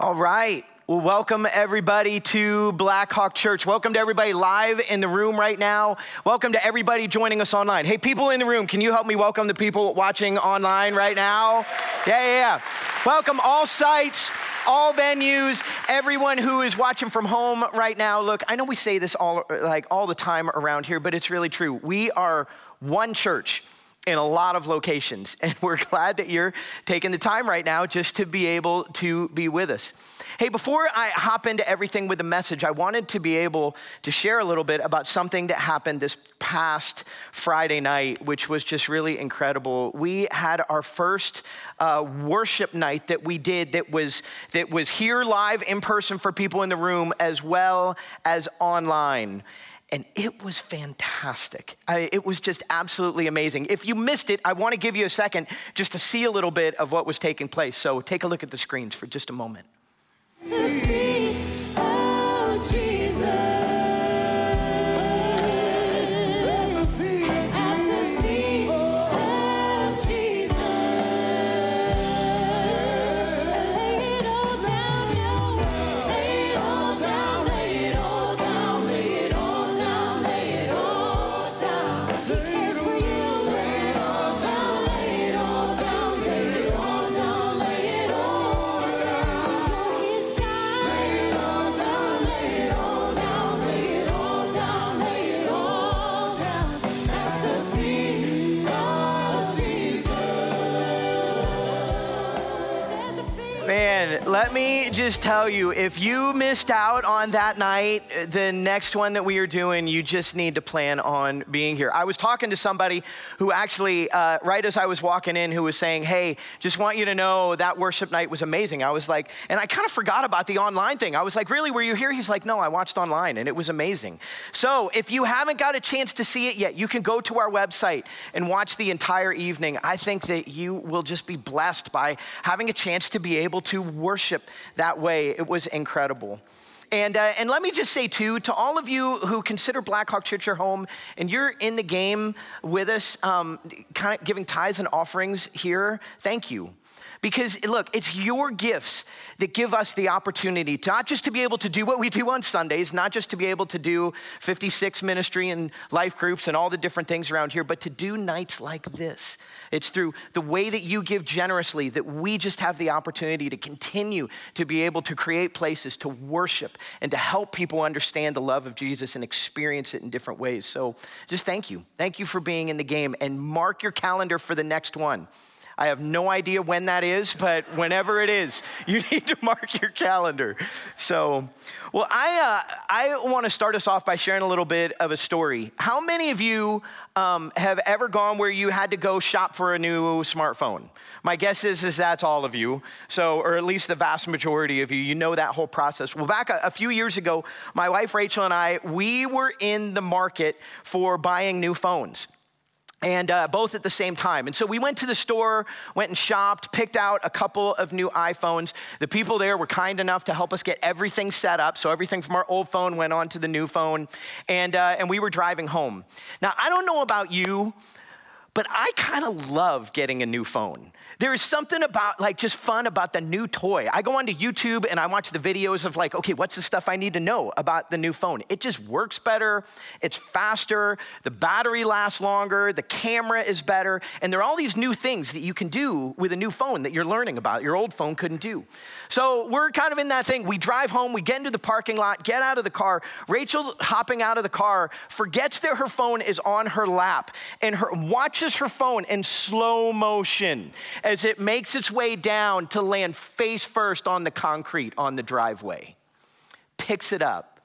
All right. Well, welcome everybody to Blackhawk Church. Welcome to everybody live in the room right now. Welcome to everybody joining us online. Hey, people in the room, can you help me welcome the people watching online right now? Yeah, yeah, yeah. Welcome all sites, all venues, everyone who is watching from home right now. Look, I know we say this all like all the time around here, but it's really true. We are one church in a lot of locations. And we're glad that you're taking the time right now just to be able to be with us. Hey, before I hop into everything with a message, I wanted to be able to share a little bit about something that happened this past Friday night, which was just really incredible. We had our first uh, worship night that we did that was, that was here live in person for people in the room as well as online and it was fantastic. I, it was just absolutely amazing. If you missed it, I want to give you a second just to see a little bit of what was taking place. So take a look at the screens for just a moment. let just tell you if you missed out on that night, the next one that we are doing, you just need to plan on being here. I was talking to somebody who actually, uh, right as I was walking in, who was saying, Hey, just want you to know that worship night was amazing. I was like, and I kind of forgot about the online thing. I was like, Really, were you here? He's like, No, I watched online and it was amazing. So if you haven't got a chance to see it yet, you can go to our website and watch the entire evening. I think that you will just be blessed by having a chance to be able to worship that way. It was incredible. And, uh, and let me just say, too, to all of you who consider Blackhawk Church your home and you're in the game with us, um, kind of giving tithes and offerings here, thank you. Because look, it's your gifts that give us the opportunity to not just to be able to do what we do on Sundays, not just to be able to do 56 ministry and life groups and all the different things around here, but to do nights like this. It's through the way that you give generously that we just have the opportunity to continue to be able to create places to worship and to help people understand the love of Jesus and experience it in different ways. So just thank you. Thank you for being in the game and mark your calendar for the next one. I have no idea when that is, but whenever it is, you need to mark your calendar. So, well, I, uh, I want to start us off by sharing a little bit of a story. How many of you um, have ever gone where you had to go shop for a new smartphone? My guess is, is that's all of you. So, or at least the vast majority of you, you know that whole process. Well, back a, a few years ago, my wife Rachel and I, we were in the market for buying new phones and uh, both at the same time. And so we went to the store, went and shopped, picked out a couple of new iPhones. The people there were kind enough to help us get everything set up. So everything from our old phone went on to the new phone. And, uh, and we were driving home. Now, I don't know about you, but I kind of love getting a new phone. There is something about like just fun about the new toy. I go onto YouTube and I watch the videos of like, okay, what's the stuff I need to know about the new phone? It just works better, it's faster, the battery lasts longer, the camera is better, and there are all these new things that you can do with a new phone that you're learning about your old phone couldn't do. So we're kind of in that thing. We drive home, we get into the parking lot, get out of the car. Rachel hopping out of the car forgets that her phone is on her lap and her her phone in slow motion as it makes its way down to land face first on the concrete on the driveway. Picks it up,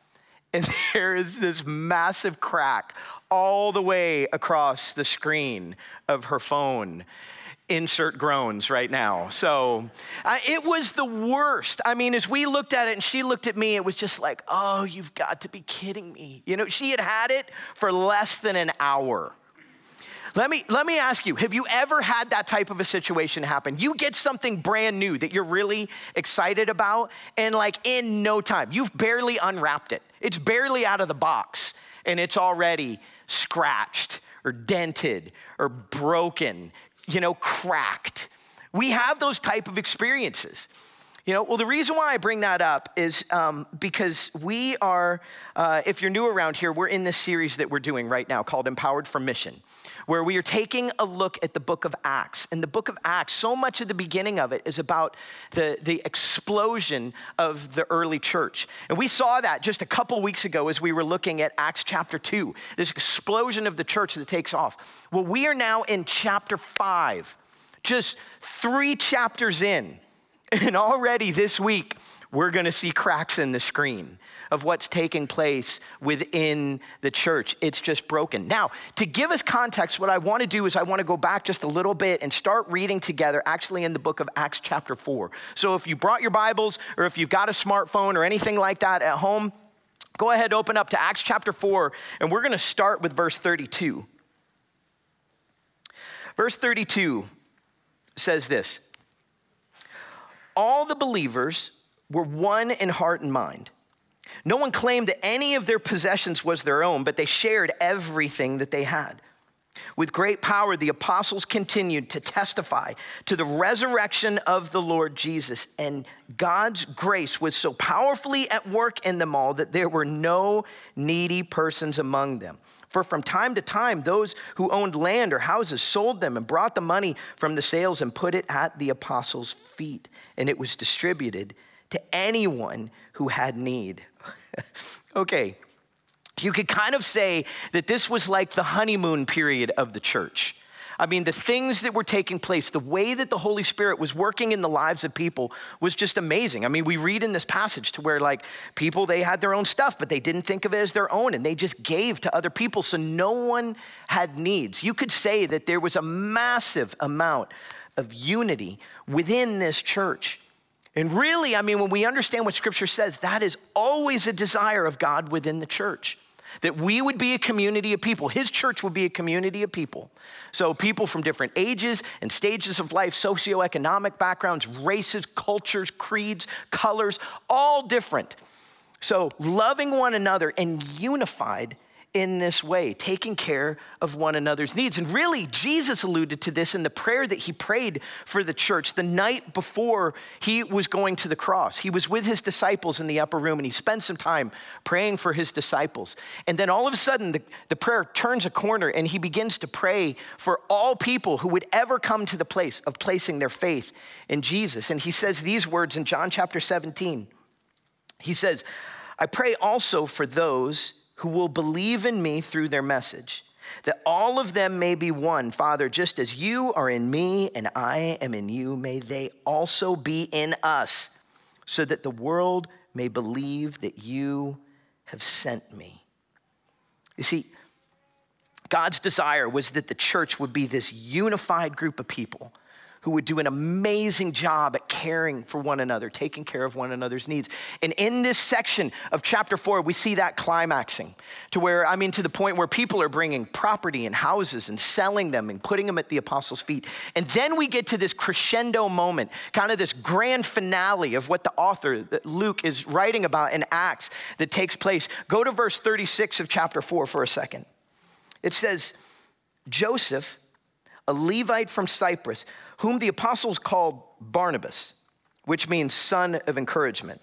and there is this massive crack all the way across the screen of her phone insert groans right now. So uh, it was the worst. I mean, as we looked at it and she looked at me, it was just like, oh, you've got to be kidding me. You know, she had had it for less than an hour. Let me, let me ask you have you ever had that type of a situation happen? You get something brand new that you're really excited about, and like in no time, you've barely unwrapped it, it's barely out of the box, and it's already scratched or dented or broken, you know, cracked. We have those type of experiences. You know, well, the reason why I bring that up is um, because we are, uh, if you're new around here, we're in this series that we're doing right now called Empowered for Mission, where we are taking a look at the book of Acts. And the book of Acts, so much of the beginning of it is about the, the explosion of the early church. And we saw that just a couple weeks ago as we were looking at Acts chapter 2, this explosion of the church that takes off. Well, we are now in chapter 5, just three chapters in. And already this week, we're going to see cracks in the screen of what's taking place within the church. It's just broken. Now, to give us context, what I want to do is I want to go back just a little bit and start reading together, actually, in the book of Acts, chapter 4. So if you brought your Bibles or if you've got a smartphone or anything like that at home, go ahead, open up to Acts, chapter 4, and we're going to start with verse 32. Verse 32 says this all the believers were one in heart and mind. No one claimed that any of their possessions was their own, but they shared everything that they had. With great power, the apostles continued to testify to the resurrection of the Lord Jesus, and God's grace was so powerfully at work in them all that there were no needy persons among them. For from time to time, those who owned land or houses sold them and brought the money from the sales and put it at the apostles' feet, and it was distributed to anyone who had need. okay, you could kind of say that this was like the honeymoon period of the church. I mean, the things that were taking place, the way that the Holy Spirit was working in the lives of people was just amazing. I mean, we read in this passage to where, like, people, they had their own stuff, but they didn't think of it as their own, and they just gave to other people, so no one had needs. You could say that there was a massive amount of unity within this church. And really, I mean, when we understand what Scripture says, that is always a desire of God within the church that we would be a community of people. His church would be a community of people. So, people from different ages and stages of life, socioeconomic backgrounds, races, cultures, creeds, colors, all different. So, loving one another and unified in this way, taking care of one another's needs. And really, Jesus alluded to this in the prayer that he prayed for the church the night before he was going to the cross. He was with his disciples in the upper room and he spent some time praying for his disciples. And then all of a sudden, the, the prayer turns a corner and he begins to pray for all people who would ever come to the place of placing their faith in Jesus. And he says these words in John chapter 17. He says, I pray also for those who will believe in me through their message, that all of them may be one. Father, just as you are in me and I am in you, may they also be in us, so that the world may believe that you have sent me. You see, God's desire was that the church would be this unified group of people who would do an amazing job at caring for one another, taking care of one another's needs. And in this section of chapter four, we see that climaxing to where, I mean, to the point where people are bringing property and houses and selling them and putting them at the apostles' feet. And then we get to this crescendo moment, kind of this grand finale of what the author, Luke, is writing about in Acts that takes place. Go to verse 36 of chapter four for a second. It says, Joseph, a Levite from Cyprus, whom the apostles called Barnabas, which means son of encouragement,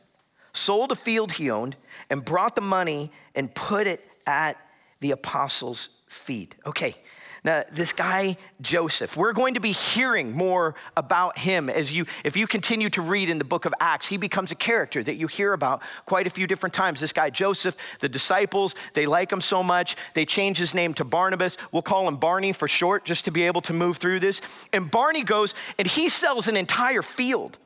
sold a field he owned and brought the money and put it at the apostles' feet. Okay, now, this guy, Joseph, we're going to be hearing more about him as you, if you continue to read in the book of Acts, he becomes a character that you hear about quite a few different times. This guy, Joseph, the disciples, they like him so much, they change his name to Barnabas. We'll call him Barney for short, just to be able to move through this. And Barney goes and he sells an entire field.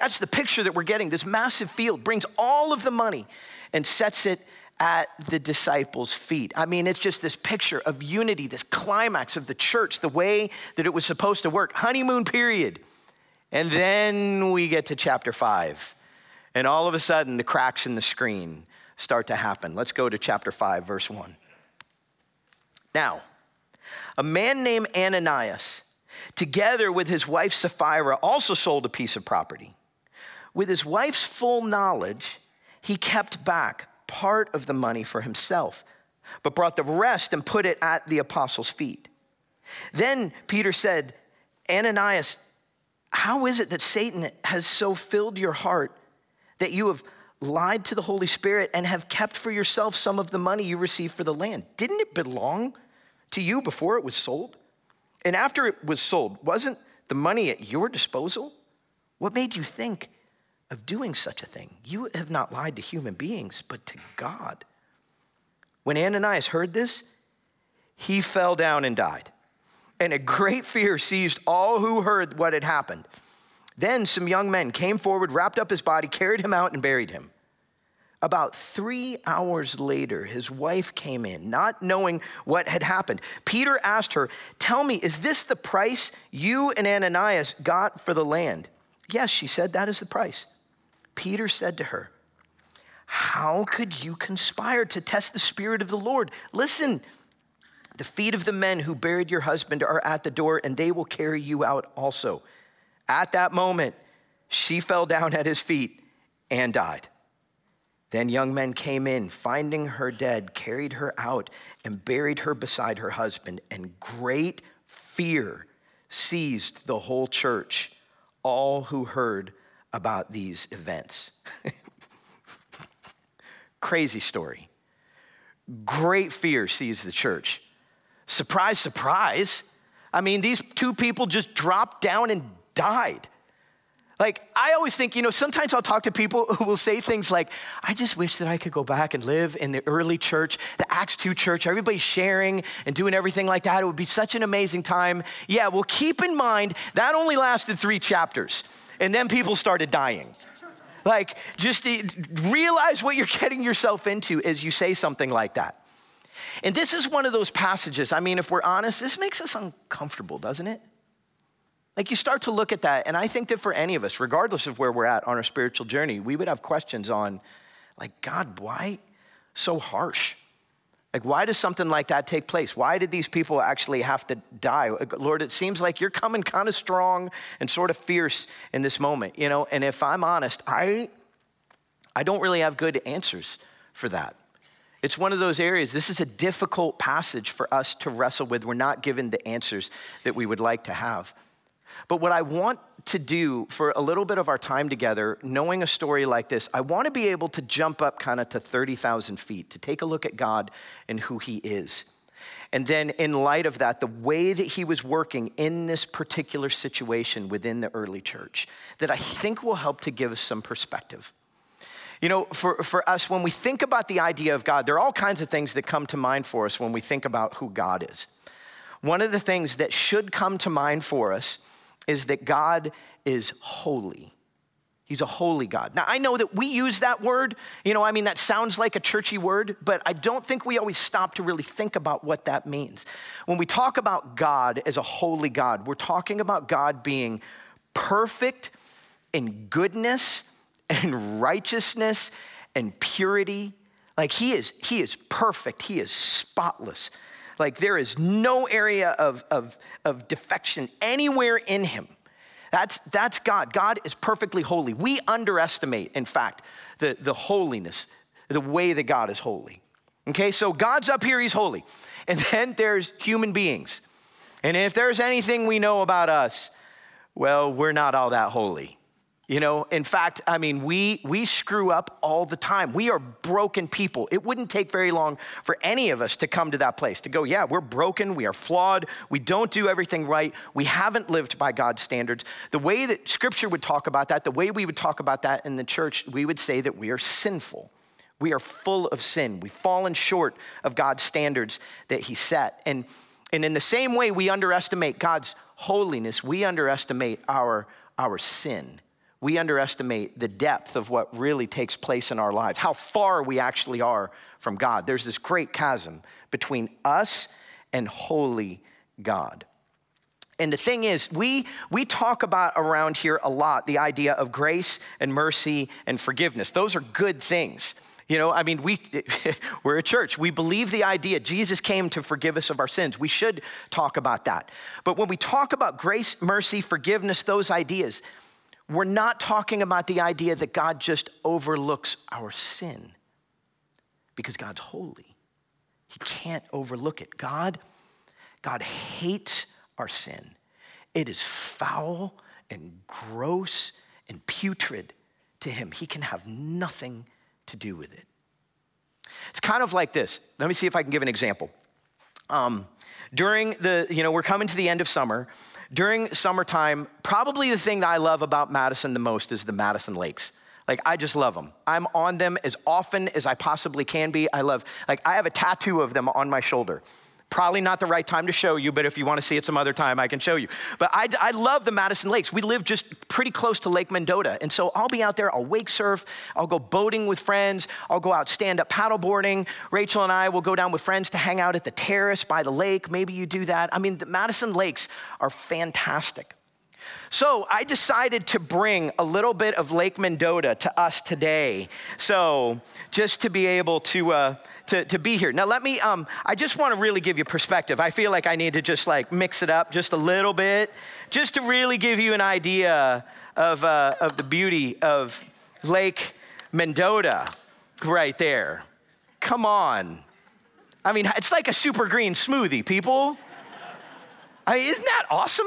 That's the picture that we're getting. This massive field brings all of the money and sets it at the disciples' feet. I mean, it's just this picture of unity, this climax of the church, the way that it was supposed to work. Honeymoon period. And then we get to chapter five. And all of a sudden, the cracks in the screen start to happen. Let's go to chapter 5, verse 1. Now, a man named Ananias, together with his wife Sapphira, also sold a piece of property. With his wife's full knowledge, he kept back part of the money for himself, but brought the rest and put it at the apostles' feet. Then Peter said, Ananias, How is it that Satan has so filled your heart that you have lied to the Holy Spirit and have kept for yourself some of the money you received for the land? Didn't it belong to you before it was sold? And after it was sold, wasn't the money at your disposal? What made you think of doing such a thing? You have not lied to human beings, but to God. When Ananias heard this, he fell down and died. And a great fear seized all who heard what had happened. Then some young men came forward, wrapped up his body, carried him out, and buried him. About three hours later, his wife came in, not knowing what had happened. Peter asked her, Tell me, is this the price you and Ananias got for the land? Yes, she said, That is the price. Peter said to her, How could you conspire to test the Spirit of the Lord? Listen, the feet of the men who buried your husband are at the door, and they will carry you out also. At that moment, she fell down at his feet and died. Then young men came in, finding her dead, carried her out, and buried her beside her husband. And great fear seized the whole church, all who heard about these events. Crazy story. Great fear seized the church. Surprise, surprise. I mean, these two people just dropped down and died. Like, I always think, you know, sometimes I'll talk to people who will say things like, I just wish that I could go back and live in the early church, the Acts 2 church, everybody's sharing and doing everything like that. It would be such an amazing time. Yeah, well, keep in mind, that only lasted three chapters, and then people started dying. Like, just realize what you're getting yourself into as you say something like that. And this is one of those passages, I mean, if we're honest, this makes us uncomfortable, doesn't it? Like you start to look at that, and I think that for any of us, regardless of where we're at on our spiritual journey, we would have questions on, like, God, why so harsh? Like, why does something like that take place? Why did these people actually have to die? Lord, it seems like you're coming kind of strong and sort of fierce in this moment, you know? And if I'm honest, I, I don't really have good answers for that. It's one of those areas, this is a difficult passage for us to wrestle with. We're not given the answers that we would like to have. But what I want to do for a little bit of our time together, knowing a story like this, I want to be able to jump up kind of to 30,000 feet to take a look at God and who He is. And then, in light of that, the way that he was working in this particular situation within the early church, that I think will help to give us some perspective. You know, for, for us, when we think about the idea of God, there are all kinds of things that come to mind for us when we think about who God is. One of the things that should come to mind for us is that God is holy. He's a holy God. Now, I know that we use that word, you know, I mean, that sounds like a churchy word, but I don't think we always stop to really think about what that means. When we talk about God as a holy God, we're talking about God being perfect in goodness and righteousness and purity. Like he is, he is perfect, he is spotless. Like there is no area of, of, of defection anywhere in him. That's, that's God. God is perfectly holy. We underestimate, in fact, the, the holiness, the way that God is holy. Okay, so God's up here, he's holy. And then there's human beings. And if there's anything we know about us, well, we're not all that holy. You know, in fact, I mean, we, we screw up all the time. We are broken people. It wouldn't take very long for any of us to come to that place to go, yeah, we're broken, we are flawed, we don't do everything right, we haven't lived by God's standards. The way that scripture would talk about that, the way we would talk about that in the church, we would say that we are sinful. We are full of sin. We've fallen short of God's standards that He set. And, and in the same way we underestimate God's holiness, we underestimate our, our sin we underestimate the depth of what really takes place in our lives, how far we actually are from God. There's this great chasm between us and holy God. And the thing is, we, we talk about around here a lot the idea of grace and mercy and forgiveness. Those are good things. You know, I mean, we, we're a church. We believe the idea Jesus came to forgive us of our sins. We should talk about that. But when we talk about grace, mercy, forgiveness, those ideas, we're not talking about the idea that God just overlooks our sin because God's holy. He can't overlook it. God, God hates our sin. It is foul and gross and putrid to him. He can have nothing to do with it. It's kind of like this. Let me see if I can give an example. Um, during the, you know, we're coming to the end of summer. During summertime, probably the thing that I love about Madison the most is the Madison Lakes. Like, I just love them. I'm on them as often as I possibly can be. I love, like, I have a tattoo of them on my shoulder. Probably not the right time to show you, but if you want to see it some other time, I can show you. But I, I love the Madison Lakes. We live just pretty close to Lake Mendota. And so I'll be out there, I'll wake surf, I'll go boating with friends, I'll go out stand up paddleboarding. Rachel and I will go down with friends to hang out at the terrace by the lake. Maybe you do that. I mean, the Madison Lakes are fantastic. So I decided to bring a little bit of Lake Mendota to us today. So just to be able to, uh, to, to be here. Now, let me, um, I just want to really give you perspective. I feel like I need to just like mix it up just a little bit, just to really give you an idea of, uh, of the beauty of Lake Mendota right there. Come on. I mean, it's like a super green smoothie, people. I mean, isn't that awesome?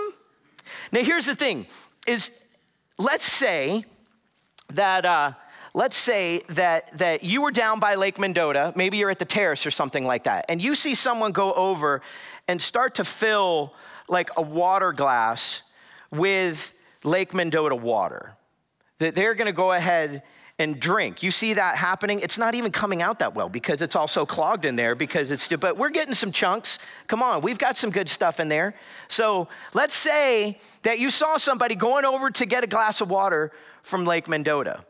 Now, here's the thing: is let's say that uh, let's say that that you were down by Lake Mendota, maybe you're at the terrace or something like that, and you see someone go over and start to fill like a water glass with Lake Mendota water. That they're going to go ahead and drink. You see that happening? It's not even coming out that well because it's all so clogged in there because it's, but we're getting some chunks. Come on, we've got some good stuff in there. So let's say that you saw somebody going over to get a glass of water from Lake Mendota.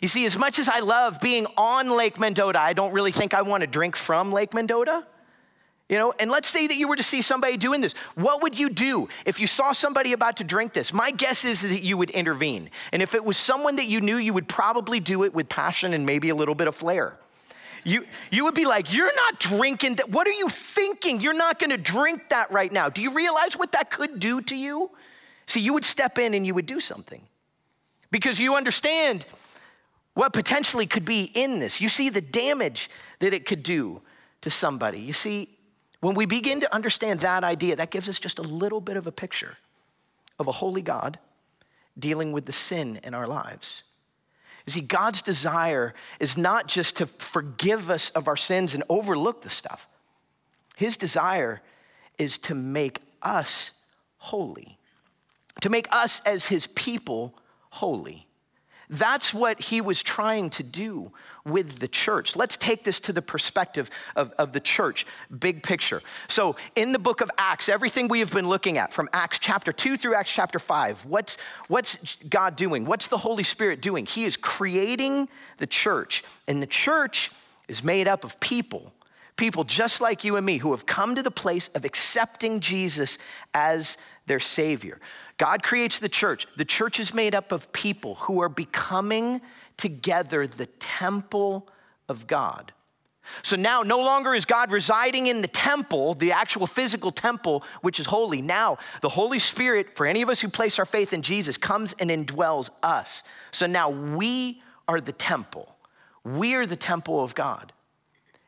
You see, as much as I love being on Lake Mendota, I don't really think I want to drink from Lake Mendota. You know, and let's say that you were to see somebody doing this. What would you do if you saw somebody about to drink this? My guess is that you would intervene. And if it was someone that you knew, you would probably do it with passion and maybe a little bit of flair. You, you would be like, You're not drinking that. What are you thinking? You're not going to drink that right now. Do you realize what that could do to you? See, you would step in and you would do something because you understand what potentially could be in this. You see the damage that it could do to somebody. You see, when we begin to understand that idea, that gives us just a little bit of a picture of a holy God dealing with the sin in our lives. You see, God's desire is not just to forgive us of our sins and overlook the stuff. His desire is to make us holy, to make us as his people holy. That's what he was trying to do with the church. Let's take this to the perspective of, of the church, big picture. So, in the book of Acts, everything we have been looking at from Acts chapter 2 through Acts chapter 5, what's, what's God doing? What's the Holy Spirit doing? He is creating the church, and the church is made up of people. People just like you and me who have come to the place of accepting Jesus as their Savior. God creates the church. The church is made up of people who are becoming together the temple of God. So now, no longer is God residing in the temple, the actual physical temple, which is holy. Now, the Holy Spirit, for any of us who place our faith in Jesus, comes and indwells us. So now we are the temple. We are the temple of God.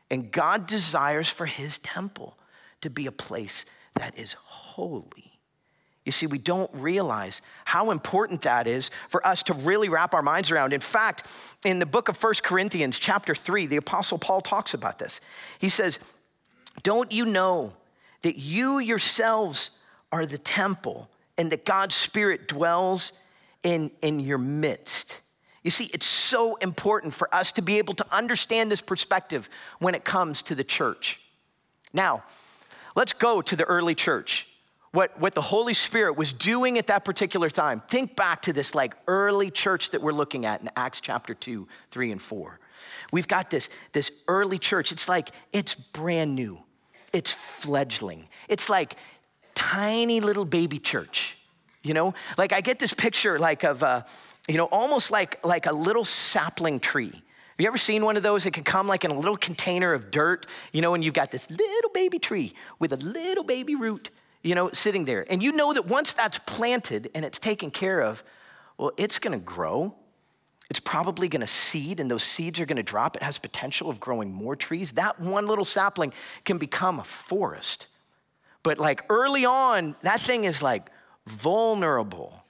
And God desires for his temple to be a place that is holy. You see, we don't realize how important that is for us to really wrap our minds around. In fact, in the book of First Corinthians, chapter 3, the Apostle Paul talks about this. He says, Don't you know that you yourselves are the temple and that God's Spirit dwells in, in your midst? You see, it's so important for us to be able to understand this perspective when it comes to the church. Now, let's go to the early church what, what the Holy Spirit was doing at that particular time. Think back to this like early church that we're looking at in Acts chapter 2, 3, and 4. We've got this, this early church. It's like it's brand new. It's fledgling. It's like tiny little baby church. You know, like I get this picture like of, uh, you know, almost like like a little sapling tree. Have you ever seen one of those that can come like in a little container of dirt? You know, and you've got this little baby tree with a little baby root you know, sitting there. And you know that once that's planted and it's taken care of, well, it's gonna grow. It's probably gonna seed, and those seeds are gonna drop. It has potential of growing more trees. That one little sapling can become a forest. But like early on, that thing is like vulnerable.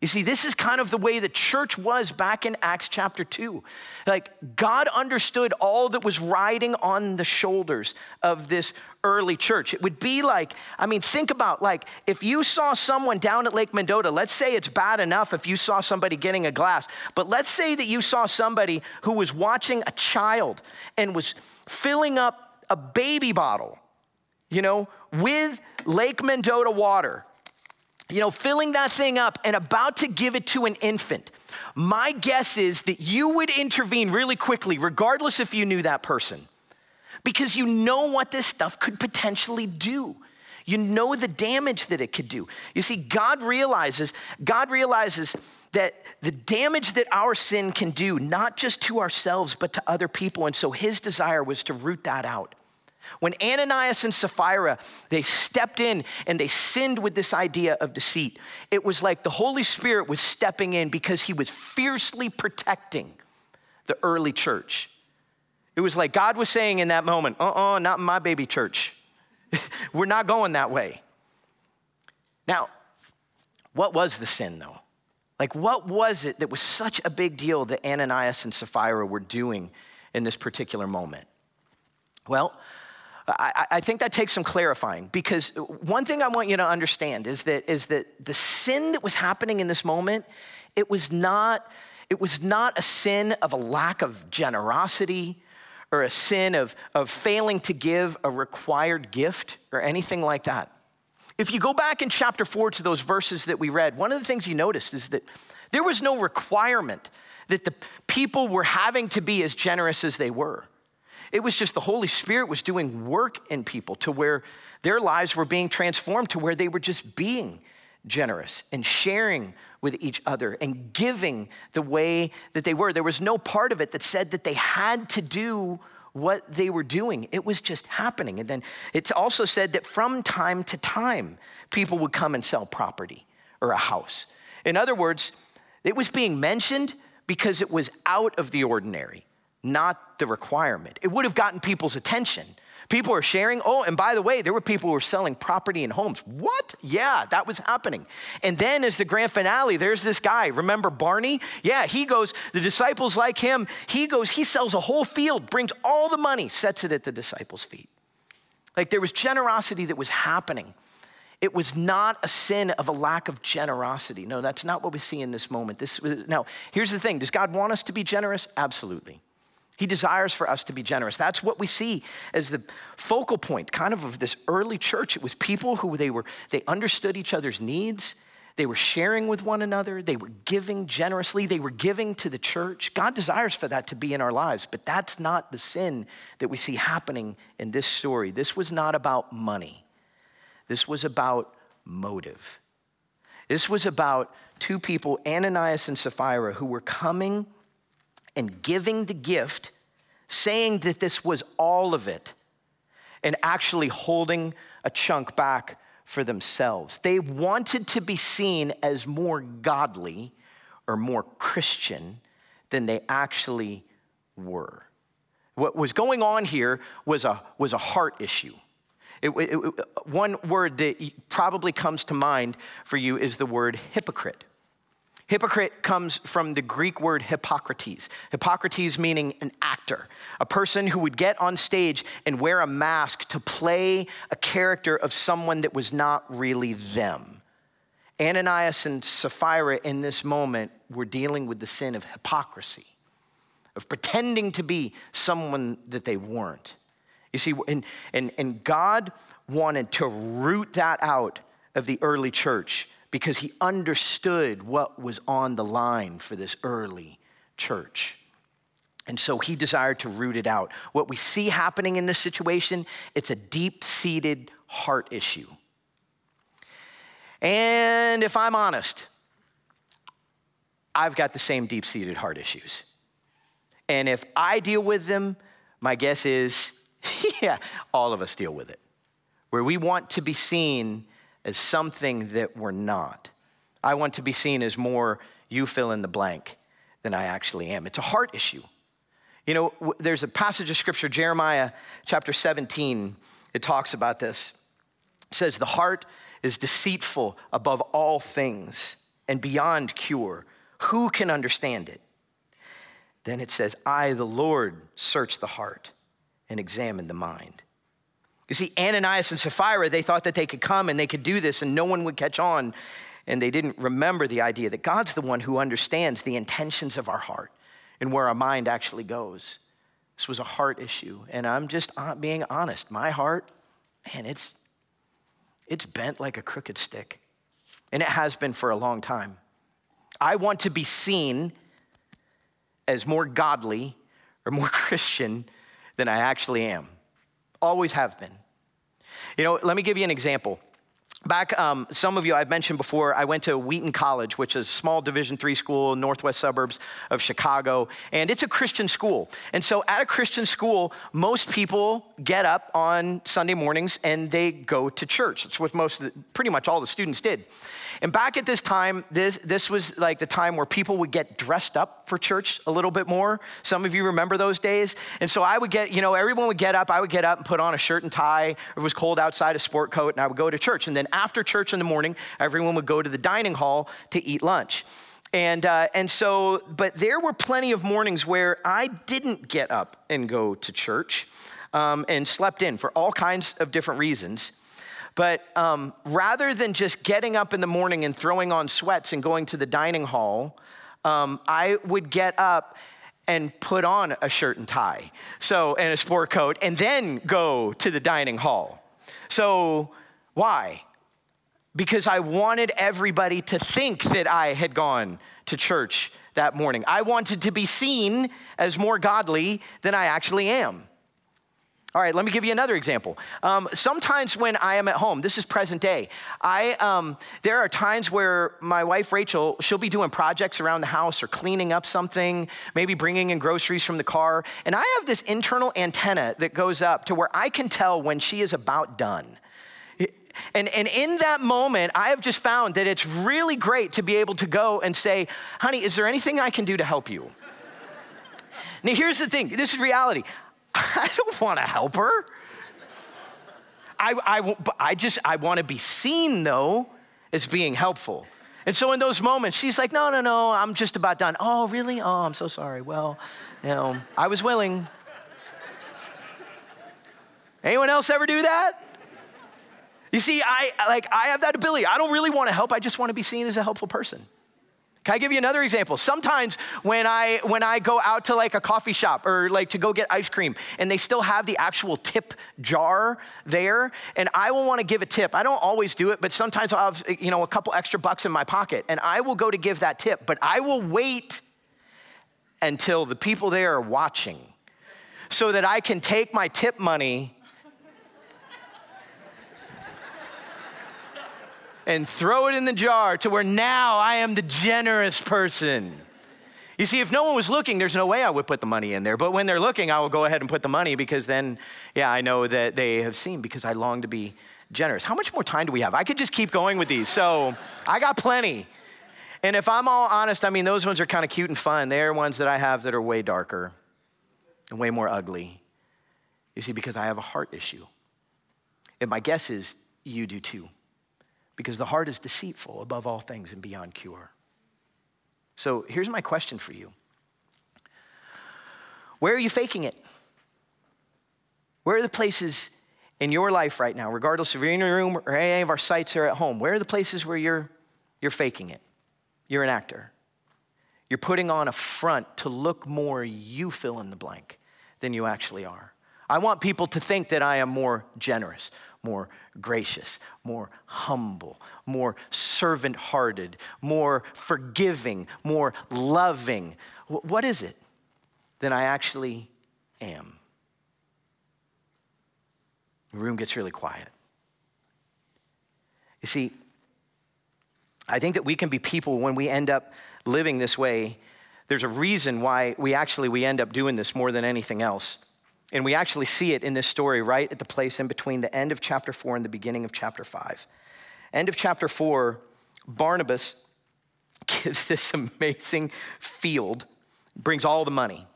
You see, this is kind of the way the church was back in Acts chapter 2. Like, God understood all that was riding on the shoulders of this early church. It would be like, I mean, think about like if you saw someone down at Lake Mendota, let's say it's bad enough if you saw somebody getting a glass, but let's say that you saw somebody who was watching a child and was filling up a baby bottle, you know, with Lake Mendota water you know, filling that thing up and about to give it to an infant, my guess is that you would intervene really quickly, regardless if you knew that person, because you know what this stuff could potentially do. You know the damage that it could do. You see, God realizes, God realizes that the damage that our sin can do, not just to ourselves, but to other people. And so his desire was to root that out. When Ananias and Sapphira, they stepped in and they sinned with this idea of deceit, it was like the Holy Spirit was stepping in because he was fiercely protecting the early church. It was like God was saying in that moment, uh uh-uh, uh not in my baby church. We're not going that way. Now, what was the sin though? Like, what was it that was such a big deal that Ananias and Sapphira were doing in this particular moment? Well, I, I, think that takes some clarifying because one thing I want you to understand is that, is that the sin that was happening in this moment, it was not, it was not a sin of a lack of generosity or a sin of, of failing to give a required gift or anything like that. If you go back in chapter four to those verses that we read, one of the things you noticed is that there was no requirement that the people were having to be as generous as they were. It was just the Holy Spirit was doing work in people to where their lives were being transformed to where they were just being generous and sharing with each other and giving the way that they were. There was no part of it that said that they had to do what they were doing. It was just happening. And then it also said that from time to time, people would come and sell property or a house. In other words, it was being mentioned because it was out of the ordinary not the requirement. It would have gotten people's attention. People are sharing. Oh, and by the way, there were people who were selling property and homes. What? Yeah, that was happening. And then, as the grand finale, there's this guy. Remember Barney? Yeah, he goes, the disciples like him. He goes, he sells a whole field, brings all the money, sets it at the disciples' feet. Like there was generosity that was happening. It was not a sin of a lack of generosity. No, that's not what we see in this moment. This now, here's the thing: Does God want us to be generous? Absolutely. He desires for us to be generous. That's what we see as the focal point kind of of this early church. It was people who they were they understood each other's needs. They were sharing with one another. They were giving generously. They were giving to the church. God desires for that to be in our lives, but that's not the sin that we see happening in this story. This was not about money. This was about motive. This was about two people, Ananias and Sapphira, who were coming and giving the gift, saying that this was all of it, and actually holding a chunk back for themselves. They wanted to be seen as more godly or more Christian than they actually were. What was going on here was a, was a heart issue. It, it, it, one word that probably comes to mind for you is the word hypocrite. Hypocrite comes from the Greek word Hippocrates. Hippocrates meaning an actor, a person who would get on stage and wear a mask to play a character of someone that was not really them. Ananias and Sapphira in this moment were dealing with the sin of hypocrisy, of pretending to be someone that they weren't. You see, and, and, and God wanted to root that out of the early church because he understood what was on the line for this early church. And so he desired to root it out. What we see happening in this situation, it's a deep-seated heart issue. And if I'm honest, I've got the same deep-seated heart issues. And if I deal with them, my guess is, yeah, all of us deal with it. Where we want to be seen as something that we're not. I want to be seen as more you fill in the blank than I actually am. It's a heart issue. You know, there's a passage of scripture, Jeremiah chapter 17, it talks about this. It says, The heart is deceitful above all things and beyond cure. Who can understand it? Then it says, I, the Lord, search the heart and examine the mind. You see, Ananias and Sapphira, they thought that they could come and they could do this and no one would catch on. And they didn't remember the idea that God's the one who understands the intentions of our heart and where our mind actually goes. This was a heart issue. And I'm just uh, being honest. My heart, man, it's, it's bent like a crooked stick. And it has been for a long time. I want to be seen as more godly or more Christian than I actually am. Always have been. You know, let me give you an example. Back, um, some of you I've mentioned before, I went to Wheaton College, which is a small Division three school in northwest suburbs of Chicago, and it's a Christian school. And so at a Christian school, most people get up on Sunday mornings and they go to church. That's what most, the, pretty much all the students did. And back at this time, this, this was like the time where people would get dressed up for church a little bit more. Some of you remember those days. And so I would get, you know, everyone would get up, I would get up and put on a shirt and tie. It was cold outside, a sport coat, and I would go to church. And then after church in the morning, everyone would go to the dining hall to eat lunch. And, uh, and so, but there were plenty of mornings where I didn't get up and go to church um, and slept in for all kinds of different reasons. But um, rather than just getting up in the morning and throwing on sweats and going to the dining hall, um, I would get up and put on a shirt and tie, so and a sport coat, and then go to the dining hall. So why? Because I wanted everybody to think that I had gone to church that morning. I wanted to be seen as more godly than I actually am. All right, let me give you another example. Um, sometimes when I am at home, this is present day, I, um, there are times where my wife Rachel, she'll be doing projects around the house or cleaning up something, maybe bringing in groceries from the car. And I have this internal antenna that goes up to where I can tell when she is about done. And, and in that moment, I have just found that it's really great to be able to go and say, honey, is there anything I can do to help you? now, here's the thing this is reality. I don't want to help her. I, I, I just, I want to be seen though as being helpful. And so in those moments, she's like, no, no, no, I'm just about done. Oh, really? Oh, I'm so sorry. Well, you know, I was willing. Anyone else ever do that? You see, I like I have that ability. I don't really want to help. I just want to be seen as a helpful person. Can I give you another example? Sometimes when I when I go out to like a coffee shop or like to go get ice cream and they still have the actual tip jar there and I will want to give a tip. I don't always do it, but sometimes I'll have you know a couple extra bucks in my pocket and I will go to give that tip, but I will wait until the people there are watching so that I can take my tip money and throw it in the jar to where now I am the generous person. You see, if no one was looking, there's no way I would put the money in there. But when they're looking, I will go ahead and put the money because then, yeah, I know that they have seen because I long to be generous. How much more time do we have? I could just keep going with these. So I got plenty. And if I'm all honest, I mean, those ones are kind of cute and fun. They're ones that I have that are way darker and way more ugly. You see, because I have a heart issue. And my guess is you do too because the heart is deceitful above all things and beyond cure. So here's my question for you Where are you faking it? Where are the places in your life right now, regardless if you're in your room or any of our sites are at home, where are the places where you're, you're faking it? You're an actor. You're putting on a front to look more you fill in the blank than you actually are. I want people to think that I am more generous, more gracious, more humble, more servant hearted, more forgiving, more loving. What is it than I actually am? The room gets really quiet. You see, I think that we can be people when we end up living this way. There's a reason why we actually we end up doing this more than anything else. And we actually see it in this story right at the place in between the end of chapter 4 and the beginning of chapter 5. End of chapter 4, Barnabas gives this amazing field, brings all the money.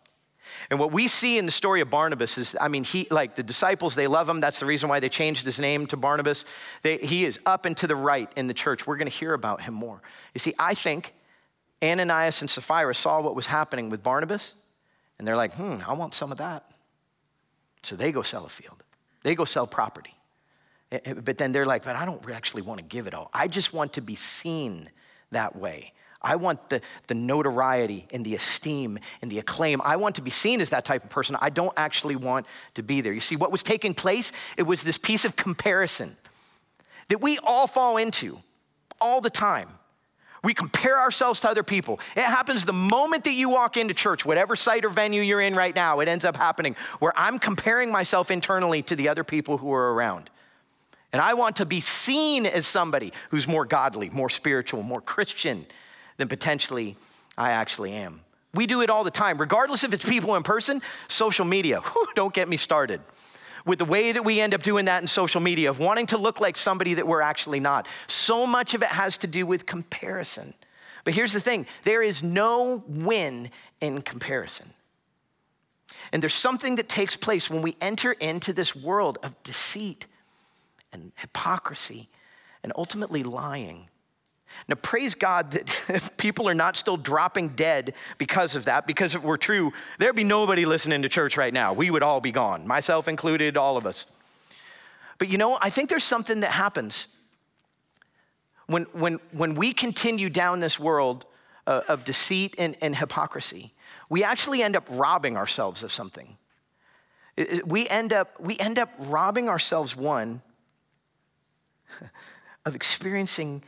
And what we see in the story of Barnabas is, I mean, he, like the disciples, they love him. That's the reason why they changed his name to Barnabas. They, he is up and to the right in the church. We're going to hear about him more. You see, I think Ananias and Sapphira saw what was happening with Barnabas, and they're like, hmm, I want some of that. So they go sell a field, they go sell property. Eh, eh, but then they're like, but I don't actually want to give it all. I just want to be seen that way. I want the, the notoriety and the esteem and the acclaim. I want to be seen as that type of person. I don't actually want to be there. You see, what was taking place, it was this piece of comparison that we all fall into all the time. We compare ourselves to other people. It happens the moment that you walk into church, whatever site or venue you're in right now, it ends up happening where I'm comparing myself internally to the other people who are around. And I want to be seen as somebody who's more godly, more spiritual, more Christian than potentially I actually am. We do it all the time, regardless if it's people in person, social media. Whew, don't get me started with the way that we end up doing that in social media, of wanting to look like somebody that we're actually not. So much of it has to do with comparison. But here's the thing there is no win in comparison. And there's something that takes place when we enter into this world of deceit and hypocrisy and ultimately lying. Now, praise God that people are not still dropping dead because of that, because if it were true, there'd be nobody listening to church right now. We would all be gone, myself included, all of us. But you know, I think there's something that happens when, when, when we continue down this world uh, of deceit and, and hypocrisy. We actually end up robbing ourselves of something. We end up, we end up robbing ourselves, one, of experiencing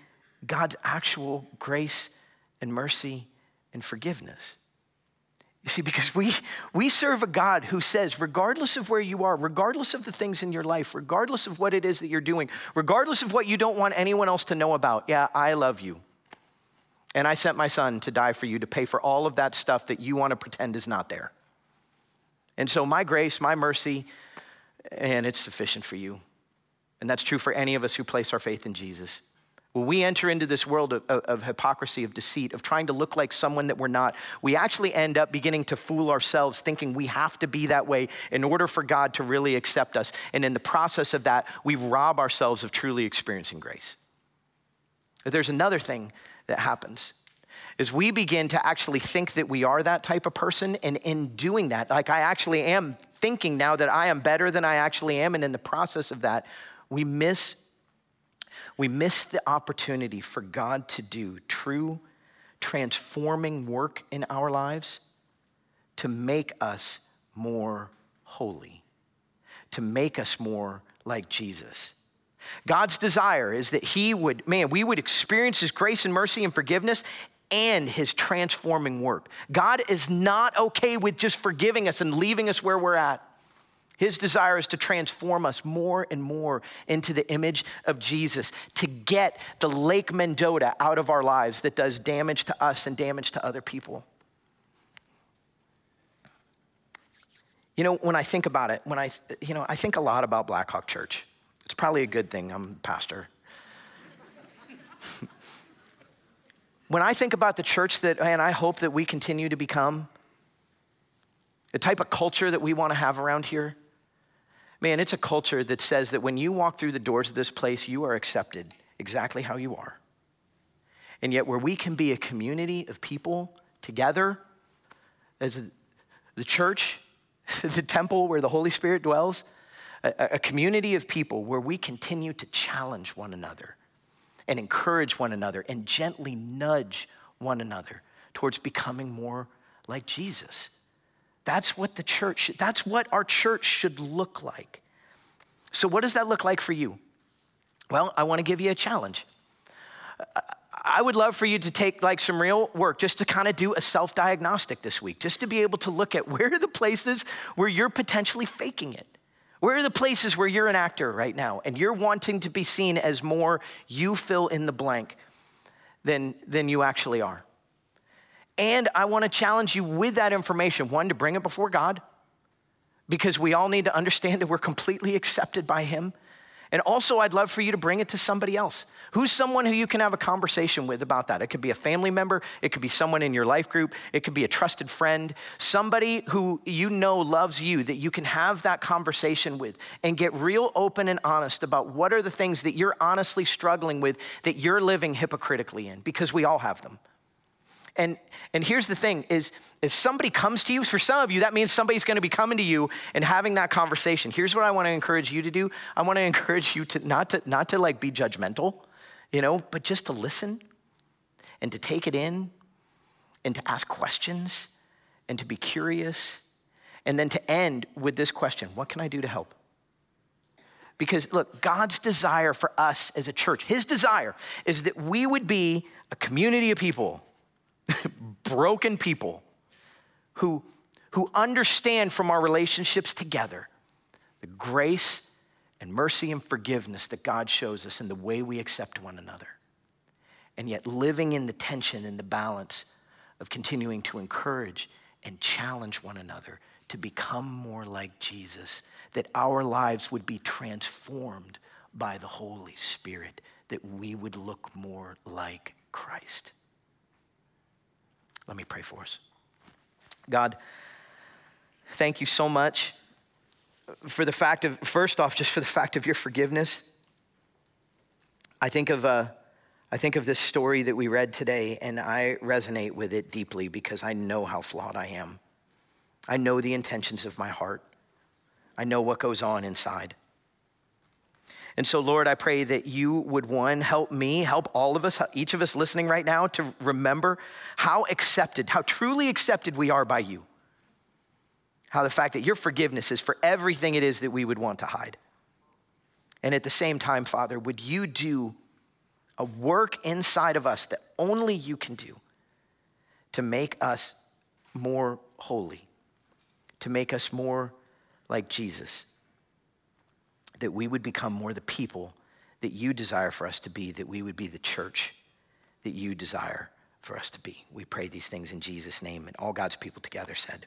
God's actual grace and mercy and forgiveness. You see, because we, we serve a God who says, regardless of where you are, regardless of the things in your life, regardless of what it is that you're doing, regardless of what you don't want anyone else to know about, yeah, I love you. And I sent my son to die for you to pay for all of that stuff that you want to pretend is not there. And so, my grace, my mercy, and it's sufficient for you. And that's true for any of us who place our faith in Jesus. When we enter into this world of, of, hypocrisy, of deceit, of trying to look like someone that we're not, we actually end up beginning to fool ourselves, thinking we have to be that way in order for God to really accept us. And in the process of that, we rob ourselves of truly experiencing grace. But there's another thing that happens is we begin to actually think that we are that type of person. And in doing that, like I actually am thinking now that I am better than I actually am. And in the process of that, we miss we miss the opportunity for God to do true, transforming work in our lives to make us more holy, to make us more like Jesus. God's desire is that He would, man, we would experience His grace and mercy and forgiveness and His transforming work. God is not okay with just forgiving us and leaving us where we're at. His desire is to transform us more and more into the image of Jesus, to get the Lake Mendota out of our lives that does damage to us and damage to other people. You know, when I think about it, when I, you know, I think a lot about Blackhawk Church. It's probably a good thing. I'm pastor. when I think about the church that, and I hope that we continue to become, the type of culture that we want to have around here, Man, it's a culture that says that when you walk through the doors of this place, you are accepted exactly how you are. And yet, where we can be a community of people together as the church, the temple where the Holy Spirit dwells, a, community of people where we continue to challenge one another and encourage one another and gently nudge one another towards becoming more like Jesus. That's what the church, that's what our church should look like. So, what does that look like for you? Well, I want to give you a challenge. I would love for you to take like some real work just to kind of do a self diagnostic this week, just to be able to look at where are the places where you're potentially faking it. Where are the places where you're an actor right now and you're wanting to be seen as more you fill in the blank than, than you actually are? And I want to challenge you with that information one, to bring it before God, because we all need to understand that we're completely accepted by Him. And also, I'd love for you to bring it to somebody else. Who's someone who you can have a conversation with about that? It could be a family member, it could be someone in your life group, it could be a trusted friend, somebody who you know loves you that you can have that conversation with and get real open and honest about what are the things that you're honestly struggling with that you're living hypocritically in, because we all have them. And, and here's the thing is, is somebody comes to you, for some of you, that means somebody's gonna be coming to you and having that conversation. Here's what I wanna encourage you to do. I wanna encourage you to not to, not to like be judgmental, you know, but just to listen and to take it in and to ask questions and to be curious and then to end with this question What can I do to help? Because look, God's desire for us as a church, His desire is that we would be a community of people broken people who, who understand from our relationships together the grace and mercy and forgiveness that God shows us in the way we accept one another. And yet, living in the tension and the balance of continuing to encourage and challenge one another to become more like Jesus, that our lives would be transformed by the Holy Spirit, that we would look more like Christ. Let me pray for us. God, thank you so much for the fact of, first off, just for the fact of your forgiveness. I think of, uh, I think of this story that we read today, and I resonate with it deeply because I know how flawed I am. I know the intentions of my heart. I know what goes on inside. And so, Lord, I pray that you would, one, help me, help all of us, each of us listening right now, to remember how accepted, how truly accepted we are by you. How the fact that your forgiveness is for everything it is that we would want to hide. And at the same time, Father, would you do a work inside of us that only you can do to make us more holy, to make us more like Jesus? That we would become more the people that you desire for us to be, that we would be the church that you desire for us to be. We pray these things in Jesus' name, and all God's people together said,